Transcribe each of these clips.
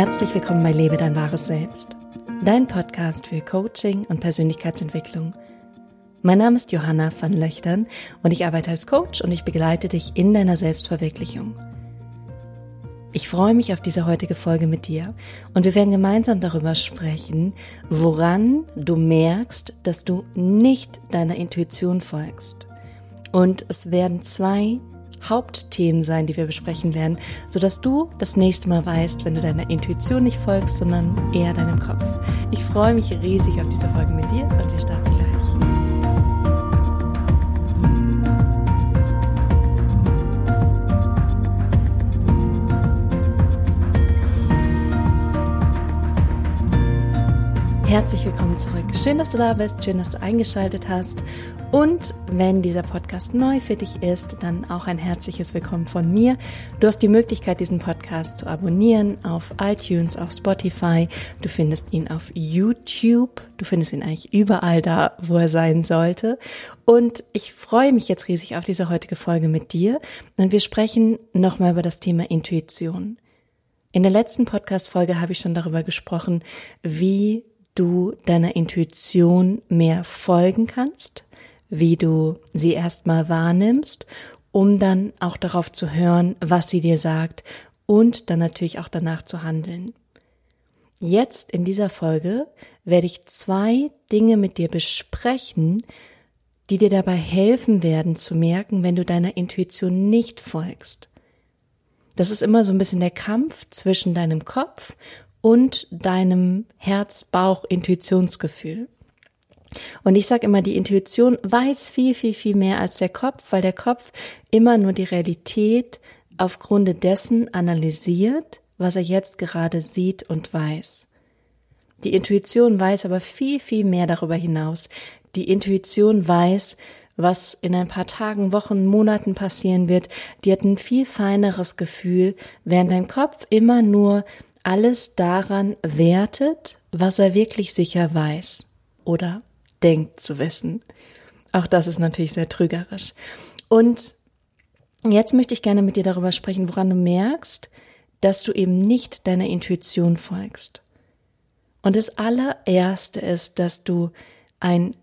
Herzlich willkommen bei Lebe dein wahres Selbst, dein Podcast für Coaching und Persönlichkeitsentwicklung. Mein Name ist Johanna van Löchtern und ich arbeite als Coach und ich begleite dich in deiner Selbstverwirklichung. Ich freue mich auf diese heutige Folge mit dir und wir werden gemeinsam darüber sprechen, woran du merkst, dass du nicht deiner Intuition folgst. Und es werden zwei Hauptthemen sein, die wir besprechen werden, sodass du das nächste Mal weißt, wenn du deiner Intuition nicht folgst, sondern eher deinem Kopf. Ich freue mich riesig auf diese Folge mit dir und wir starten Herzlich willkommen zurück. Schön, dass du da bist, schön, dass du eingeschaltet hast. Und wenn dieser Podcast neu für dich ist, dann auch ein herzliches Willkommen von mir. Du hast die Möglichkeit, diesen Podcast zu abonnieren auf iTunes, auf Spotify. Du findest ihn auf YouTube. Du findest ihn eigentlich überall da, wo er sein sollte. Und ich freue mich jetzt riesig auf diese heutige Folge mit dir. Und wir sprechen nochmal über das Thema Intuition. In der letzten Podcast-Folge habe ich schon darüber gesprochen, wie du deiner Intuition mehr folgen kannst, wie du sie erstmal wahrnimmst, um dann auch darauf zu hören, was sie dir sagt und dann natürlich auch danach zu handeln. Jetzt in dieser Folge werde ich zwei Dinge mit dir besprechen, die dir dabei helfen werden zu merken, wenn du deiner Intuition nicht folgst. Das ist immer so ein bisschen der Kampf zwischen deinem Kopf und deinem Herz-Bauch-Intuitionsgefühl. Und ich sage immer, die Intuition weiß viel, viel, viel mehr als der Kopf, weil der Kopf immer nur die Realität aufgrund dessen analysiert, was er jetzt gerade sieht und weiß. Die Intuition weiß aber viel, viel mehr darüber hinaus. Die Intuition weiß, was in ein paar Tagen, Wochen, Monaten passieren wird. Die hat ein viel feineres Gefühl, während dein Kopf immer nur alles daran wertet, was er wirklich sicher weiß oder denkt zu wissen. Auch das ist natürlich sehr trügerisch. Und jetzt möchte ich gerne mit dir darüber sprechen, woran du merkst, dass du eben nicht deiner Intuition folgst. Und das allererste ist, dass du ein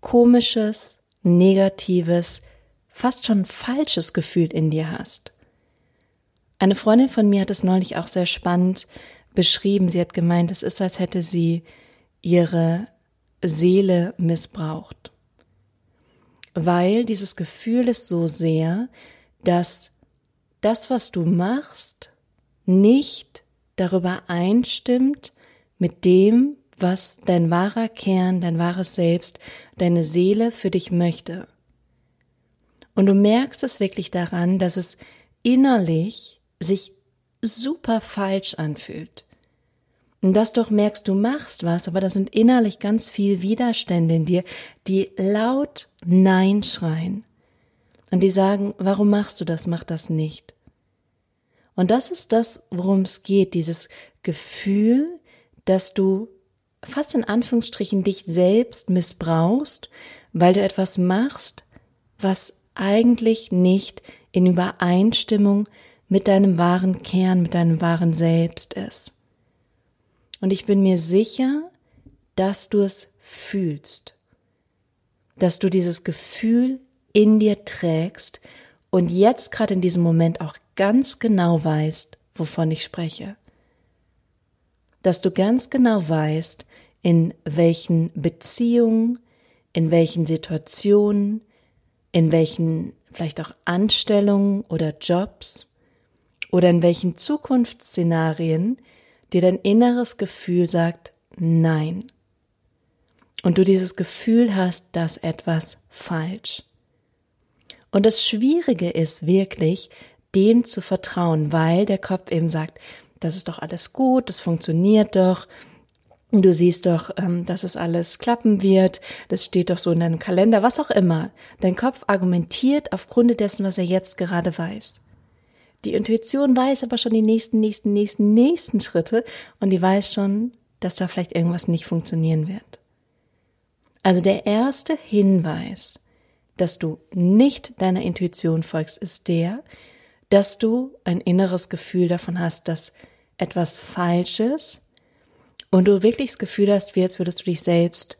komisches, negatives, fast schon falsches Gefühl in dir hast. Eine Freundin von mir hat es neulich auch sehr spannend beschrieben. Sie hat gemeint, es ist, als hätte sie ihre Seele missbraucht. Weil dieses Gefühl ist so sehr, dass das, was du machst, nicht darüber einstimmt mit dem, was dein wahrer Kern, dein wahres Selbst, deine Seele für dich möchte. Und du merkst es wirklich daran, dass es innerlich sich super falsch anfühlt. Und dass doch merkst, du machst was, aber da sind innerlich ganz viel Widerstände in dir, die laut Nein schreien. Und die sagen, warum machst du das, mach das nicht. Und das ist das, worum es geht, dieses Gefühl, dass du fast in Anführungsstrichen dich selbst missbrauchst, weil du etwas machst, was eigentlich nicht in Übereinstimmung mit deinem wahren Kern, mit deinem wahren Selbst ist. Und ich bin mir sicher, dass du es fühlst, dass du dieses Gefühl in dir trägst und jetzt gerade in diesem Moment auch ganz genau weißt, wovon ich spreche. Dass du ganz genau weißt, in welchen Beziehungen, in welchen Situationen, in welchen vielleicht auch Anstellungen oder Jobs oder in welchen Zukunftsszenarien dir dein inneres Gefühl sagt Nein. Und du dieses Gefühl hast, dass etwas falsch. Und das Schwierige ist wirklich, dem zu vertrauen, weil der Kopf eben sagt, das ist doch alles gut, das funktioniert doch, du siehst doch, ähm, dass es alles klappen wird, das steht doch so in deinem Kalender, was auch immer. Dein Kopf argumentiert aufgrund dessen, was er jetzt gerade weiß. Die Intuition weiß aber schon die nächsten, nächsten, nächsten, nächsten Schritte und die weiß schon, dass da vielleicht irgendwas nicht funktionieren wird. Also der erste Hinweis, dass du nicht deiner Intuition folgst, ist der, dass du ein inneres Gefühl davon hast, dass etwas Falsches und du wirklich das Gefühl hast, wie jetzt würdest du dich selbst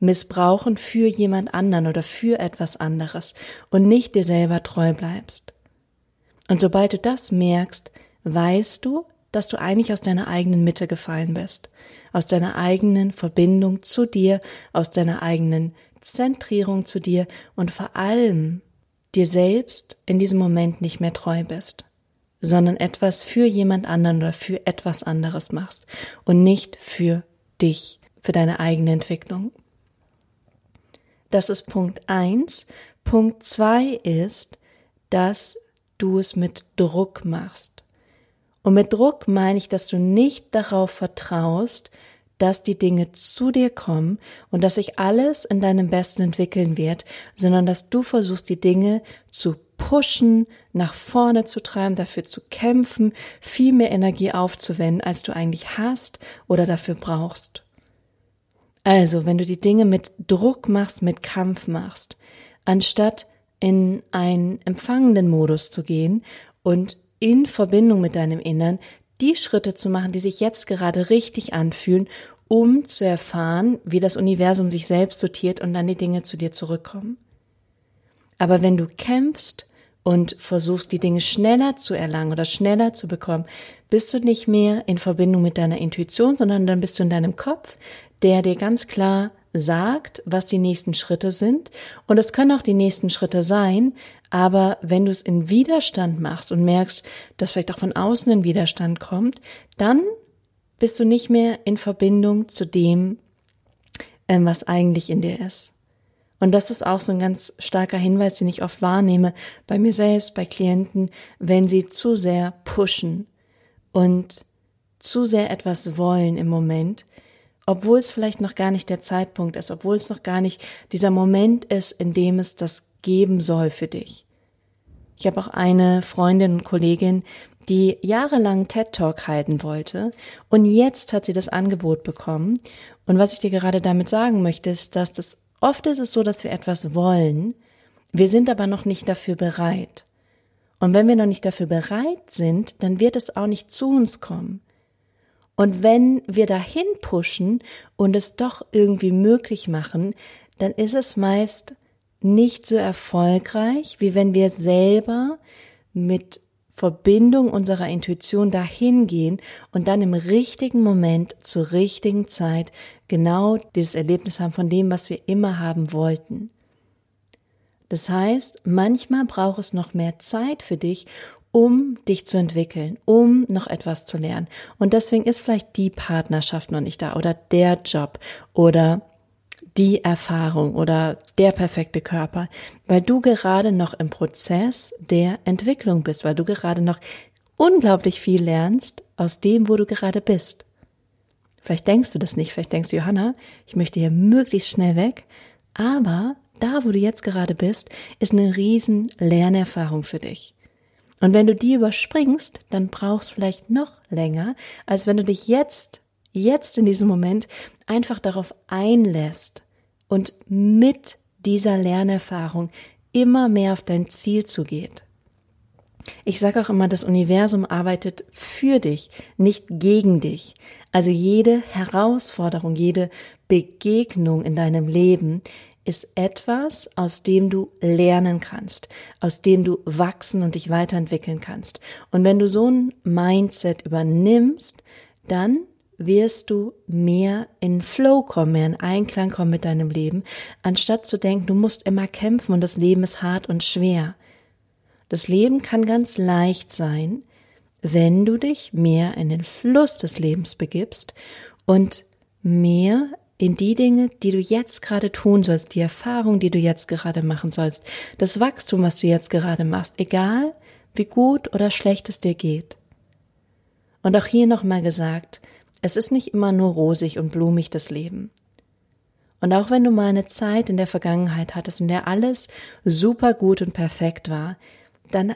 missbrauchen für jemand anderen oder für etwas anderes und nicht dir selber treu bleibst. Und sobald du das merkst, weißt du, dass du eigentlich aus deiner eigenen Mitte gefallen bist, aus deiner eigenen Verbindung zu dir, aus deiner eigenen Zentrierung zu dir und vor allem dir selbst in diesem Moment nicht mehr treu bist, sondern etwas für jemand anderen oder für etwas anderes machst und nicht für dich, für deine eigene Entwicklung. Das ist Punkt eins. Punkt zwei ist, dass du es mit Druck machst. Und mit Druck meine ich, dass du nicht darauf vertraust, dass die Dinge zu dir kommen und dass sich alles in deinem Besten entwickeln wird, sondern dass du versuchst, die Dinge zu pushen, nach vorne zu treiben, dafür zu kämpfen, viel mehr Energie aufzuwenden, als du eigentlich hast oder dafür brauchst. Also, wenn du die Dinge mit Druck machst, mit Kampf machst, anstatt in einen empfangenden Modus zu gehen und in Verbindung mit deinem Innern die Schritte zu machen, die sich jetzt gerade richtig anfühlen, um zu erfahren, wie das Universum sich selbst sortiert und dann die Dinge zu dir zurückkommen. Aber wenn du kämpfst und versuchst, die Dinge schneller zu erlangen oder schneller zu bekommen, bist du nicht mehr in Verbindung mit deiner Intuition, sondern dann bist du in deinem Kopf, der dir ganz klar sagt, was die nächsten Schritte sind. Und es können auch die nächsten Schritte sein, aber wenn du es in Widerstand machst und merkst, dass vielleicht auch von außen ein Widerstand kommt, dann bist du nicht mehr in Verbindung zu dem, ähm, was eigentlich in dir ist. Und das ist auch so ein ganz starker Hinweis, den ich oft wahrnehme bei mir selbst, bei Klienten, wenn sie zu sehr pushen und zu sehr etwas wollen im Moment, obwohl es vielleicht noch gar nicht der Zeitpunkt ist, obwohl es noch gar nicht dieser Moment ist, in dem es das geben soll für dich. Ich habe auch eine Freundin und Kollegin, die jahrelang TED Talk halten wollte und jetzt hat sie das Angebot bekommen. Und was ich dir gerade damit sagen möchte, ist, dass das oft ist es so, dass wir etwas wollen, wir sind aber noch nicht dafür bereit. Und wenn wir noch nicht dafür bereit sind, dann wird es auch nicht zu uns kommen. Und wenn wir dahin pushen und es doch irgendwie möglich machen, dann ist es meist nicht so erfolgreich, wie wenn wir selber mit Verbindung unserer Intuition dahin gehen und dann im richtigen Moment zur richtigen Zeit genau dieses Erlebnis haben von dem, was wir immer haben wollten. Das heißt, manchmal braucht es noch mehr Zeit für dich, um dich zu entwickeln, um noch etwas zu lernen. Und deswegen ist vielleicht die Partnerschaft noch nicht da oder der Job oder die Erfahrung oder der perfekte Körper, weil du gerade noch im Prozess der Entwicklung bist, weil du gerade noch unglaublich viel lernst aus dem, wo du gerade bist. Vielleicht denkst du das nicht, vielleicht denkst du, Johanna, ich möchte hier möglichst schnell weg, aber da, wo du jetzt gerade bist, ist eine riesen Lernerfahrung für dich. Und wenn du die überspringst, dann brauchst du vielleicht noch länger, als wenn du dich jetzt, jetzt in diesem Moment einfach darauf einlässt und mit dieser Lernerfahrung immer mehr auf dein Ziel zugeht. Ich sage auch immer, das Universum arbeitet für dich, nicht gegen dich. Also jede Herausforderung, jede Begegnung in deinem Leben ist etwas, aus dem du lernen kannst, aus dem du wachsen und dich weiterentwickeln kannst. Und wenn du so ein Mindset übernimmst, dann wirst du mehr in Flow kommen, mehr in Einklang kommen mit deinem Leben, anstatt zu denken, du musst immer kämpfen und das Leben ist hart und schwer. Das Leben kann ganz leicht sein, wenn du dich mehr in den Fluss des Lebens begibst und mehr in die Dinge, die du jetzt gerade tun sollst, die Erfahrung, die du jetzt gerade machen sollst, das Wachstum, was du jetzt gerade machst, egal wie gut oder schlecht es dir geht. Und auch hier nochmal gesagt, es ist nicht immer nur rosig und blumig das Leben. Und auch wenn du mal eine Zeit in der Vergangenheit hattest, in der alles super gut und perfekt war, dann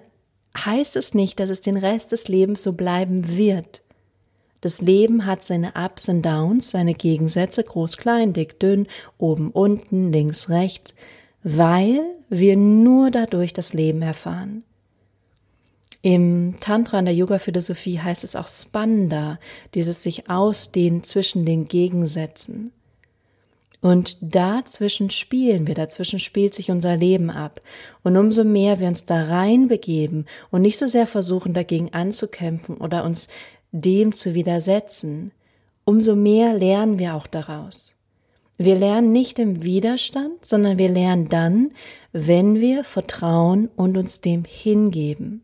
heißt es nicht, dass es den Rest des Lebens so bleiben wird. Das Leben hat seine Ups und Downs, seine Gegensätze, groß, klein, dick, dünn, oben, unten, links, rechts, weil wir nur dadurch das Leben erfahren. Im Tantra in der Yoga-Philosophie heißt es auch Spanda, dieses sich ausdehnen zwischen den Gegensätzen. Und dazwischen spielen wir, dazwischen spielt sich unser Leben ab. Und umso mehr wir uns da reinbegeben und nicht so sehr versuchen, dagegen anzukämpfen oder uns dem zu widersetzen, umso mehr lernen wir auch daraus. Wir lernen nicht im Widerstand, sondern wir lernen dann, wenn wir vertrauen und uns dem hingeben.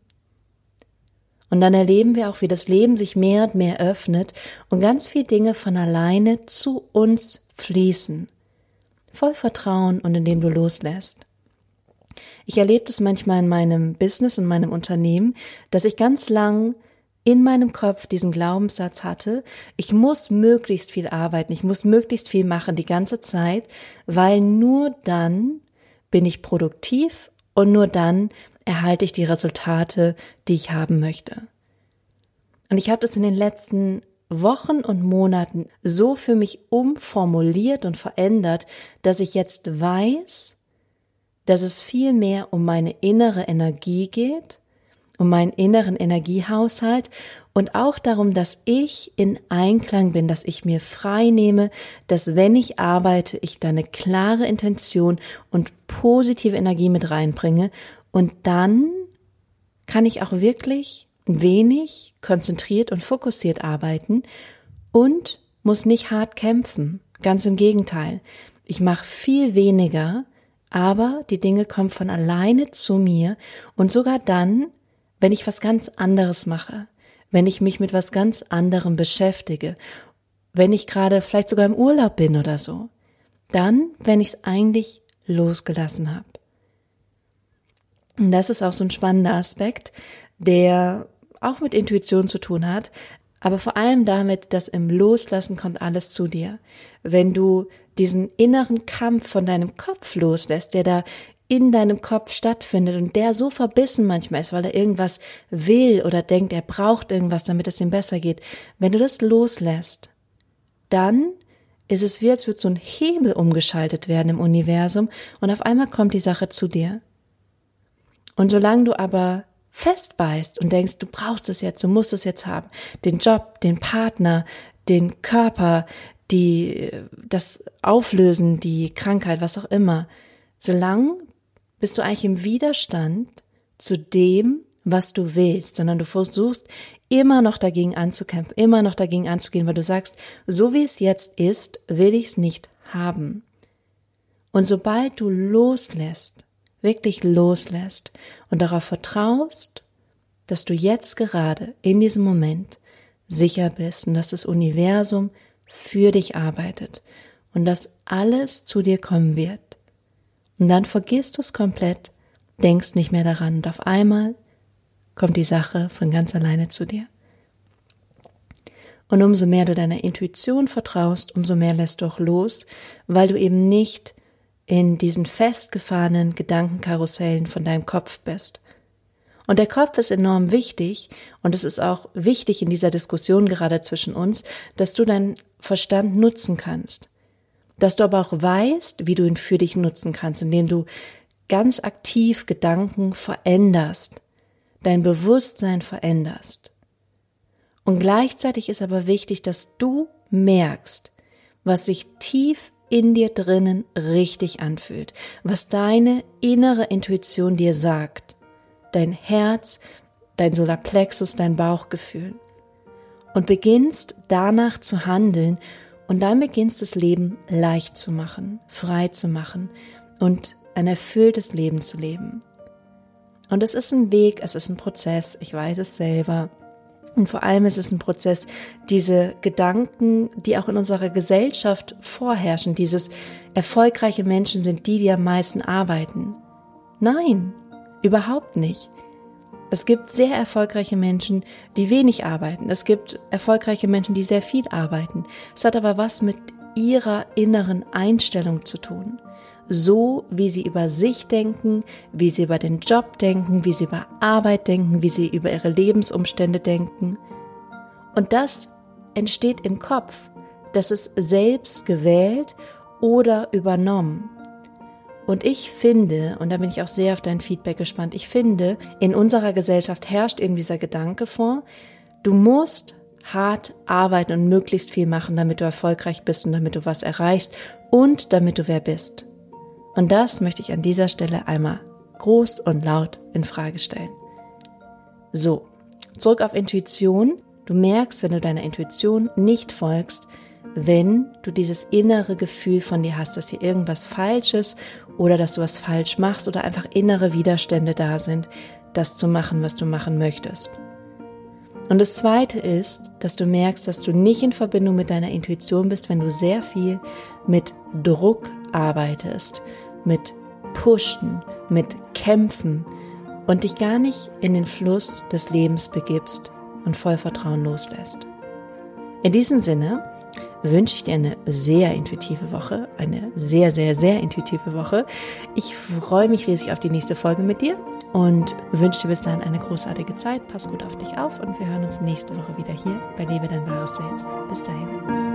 Und dann erleben wir auch, wie das Leben sich mehr und mehr öffnet und ganz viele Dinge von alleine zu uns fließen. Voll Vertrauen und indem du loslässt. Ich erlebe das manchmal in meinem Business, in meinem Unternehmen, dass ich ganz lang in meinem Kopf diesen Glaubenssatz hatte, ich muss möglichst viel arbeiten, ich muss möglichst viel machen die ganze Zeit, weil nur dann bin ich produktiv und nur dann erhalte ich die Resultate, die ich haben möchte. Und ich habe das in den letzten Wochen und Monaten so für mich umformuliert und verändert, dass ich jetzt weiß, dass es viel mehr um meine innere Energie geht, um meinen inneren Energiehaushalt und auch darum, dass ich in Einklang bin, dass ich mir frei nehme, dass wenn ich arbeite, ich da eine klare Intention und positive Energie mit reinbringe und dann kann ich auch wirklich wenig, konzentriert und fokussiert arbeiten und muss nicht hart kämpfen. Ganz im Gegenteil. Ich mache viel weniger, aber die Dinge kommen von alleine zu mir und sogar dann, wenn ich was ganz anderes mache, wenn ich mich mit was ganz anderem beschäftige, wenn ich gerade vielleicht sogar im Urlaub bin oder so, dann, wenn ich es eigentlich losgelassen habe. Und das ist auch so ein spannender Aspekt, der auch mit Intuition zu tun hat, aber vor allem damit, dass im Loslassen kommt alles zu dir. Wenn du diesen inneren Kampf von deinem Kopf loslässt, der da in deinem Kopf stattfindet und der so verbissen manchmal ist, weil er irgendwas will oder denkt, er braucht irgendwas, damit es ihm besser geht. Wenn du das loslässt, dann ist es wie, als würde so ein Hebel umgeschaltet werden im Universum und auf einmal kommt die Sache zu dir. Und solange du aber festbeißt und denkst, du brauchst es jetzt, du musst es jetzt haben, den Job, den Partner, den Körper, die, das Auflösen, die Krankheit, was auch immer, solange bist du eigentlich im Widerstand zu dem, was du willst, sondern du versuchst immer noch dagegen anzukämpfen, immer noch dagegen anzugehen, weil du sagst, so wie es jetzt ist, will ich es nicht haben. Und sobald du loslässt, wirklich loslässt und darauf vertraust, dass du jetzt gerade in diesem Moment sicher bist und dass das Universum für dich arbeitet und dass alles zu dir kommen wird. Und dann vergisst du es komplett, denkst nicht mehr daran und auf einmal kommt die Sache von ganz alleine zu dir. Und umso mehr du deiner Intuition vertraust, umso mehr lässt du auch los, weil du eben nicht in diesen festgefahrenen Gedankenkarussellen von deinem Kopf bist. Und der Kopf ist enorm wichtig und es ist auch wichtig in dieser Diskussion gerade zwischen uns, dass du deinen Verstand nutzen kannst. Dass du aber auch weißt, wie du ihn für dich nutzen kannst, indem du ganz aktiv Gedanken veränderst, dein Bewusstsein veränderst. Und gleichzeitig ist aber wichtig, dass du merkst, was sich tief in dir drinnen richtig anfühlt, was deine innere Intuition dir sagt, dein Herz, dein Solarplexus, dein Bauchgefühl. Und beginnst danach zu handeln und dann beginnst das Leben leicht zu machen, frei zu machen und ein erfülltes Leben zu leben. Und es ist ein Weg, es ist ein Prozess, ich weiß es selber. Und vor allem ist es ein Prozess, diese Gedanken, die auch in unserer Gesellschaft vorherrschen, dieses erfolgreiche Menschen sind die, die am meisten arbeiten. Nein, überhaupt nicht. Es gibt sehr erfolgreiche Menschen, die wenig arbeiten. Es gibt erfolgreiche Menschen, die sehr viel arbeiten. Es hat aber was mit ihrer inneren Einstellung zu tun so, wie sie über sich denken, wie sie über den Job denken, wie sie über Arbeit denken, wie sie über ihre Lebensumstände denken. Und das entsteht im Kopf. Das ist selbst gewählt oder übernommen. Und ich finde, und da bin ich auch sehr auf dein Feedback gespannt, ich finde, in unserer Gesellschaft herrscht eben dieser Gedanke vor, du musst hart arbeiten und möglichst viel machen, damit du erfolgreich bist und damit du was erreichst und damit du wer bist. Und das möchte ich an dieser Stelle einmal groß und laut in Frage stellen. So, zurück auf Intuition. Du merkst, wenn du deiner Intuition nicht folgst, wenn du dieses innere Gefühl von dir hast, dass hier irgendwas falsch ist oder dass du was falsch machst oder einfach innere Widerstände da sind, das zu machen, was du machen möchtest. Und das Zweite ist, dass du merkst, dass du nicht in Verbindung mit deiner Intuition bist, wenn du sehr viel mit Druck arbeitest, mit Pushen, mit Kämpfen und dich gar nicht in den Fluss des Lebens begibst und voll Vertrauen loslässt. In diesem Sinne wünsche ich dir eine sehr intuitive Woche, eine sehr, sehr, sehr intuitive Woche. Ich freue mich riesig auf die nächste Folge mit dir und wünsche dir bis dahin eine großartige Zeit. Pass gut auf dich auf und wir hören uns nächste Woche wieder hier bei Lebe dein wahres Selbst. Bis dahin.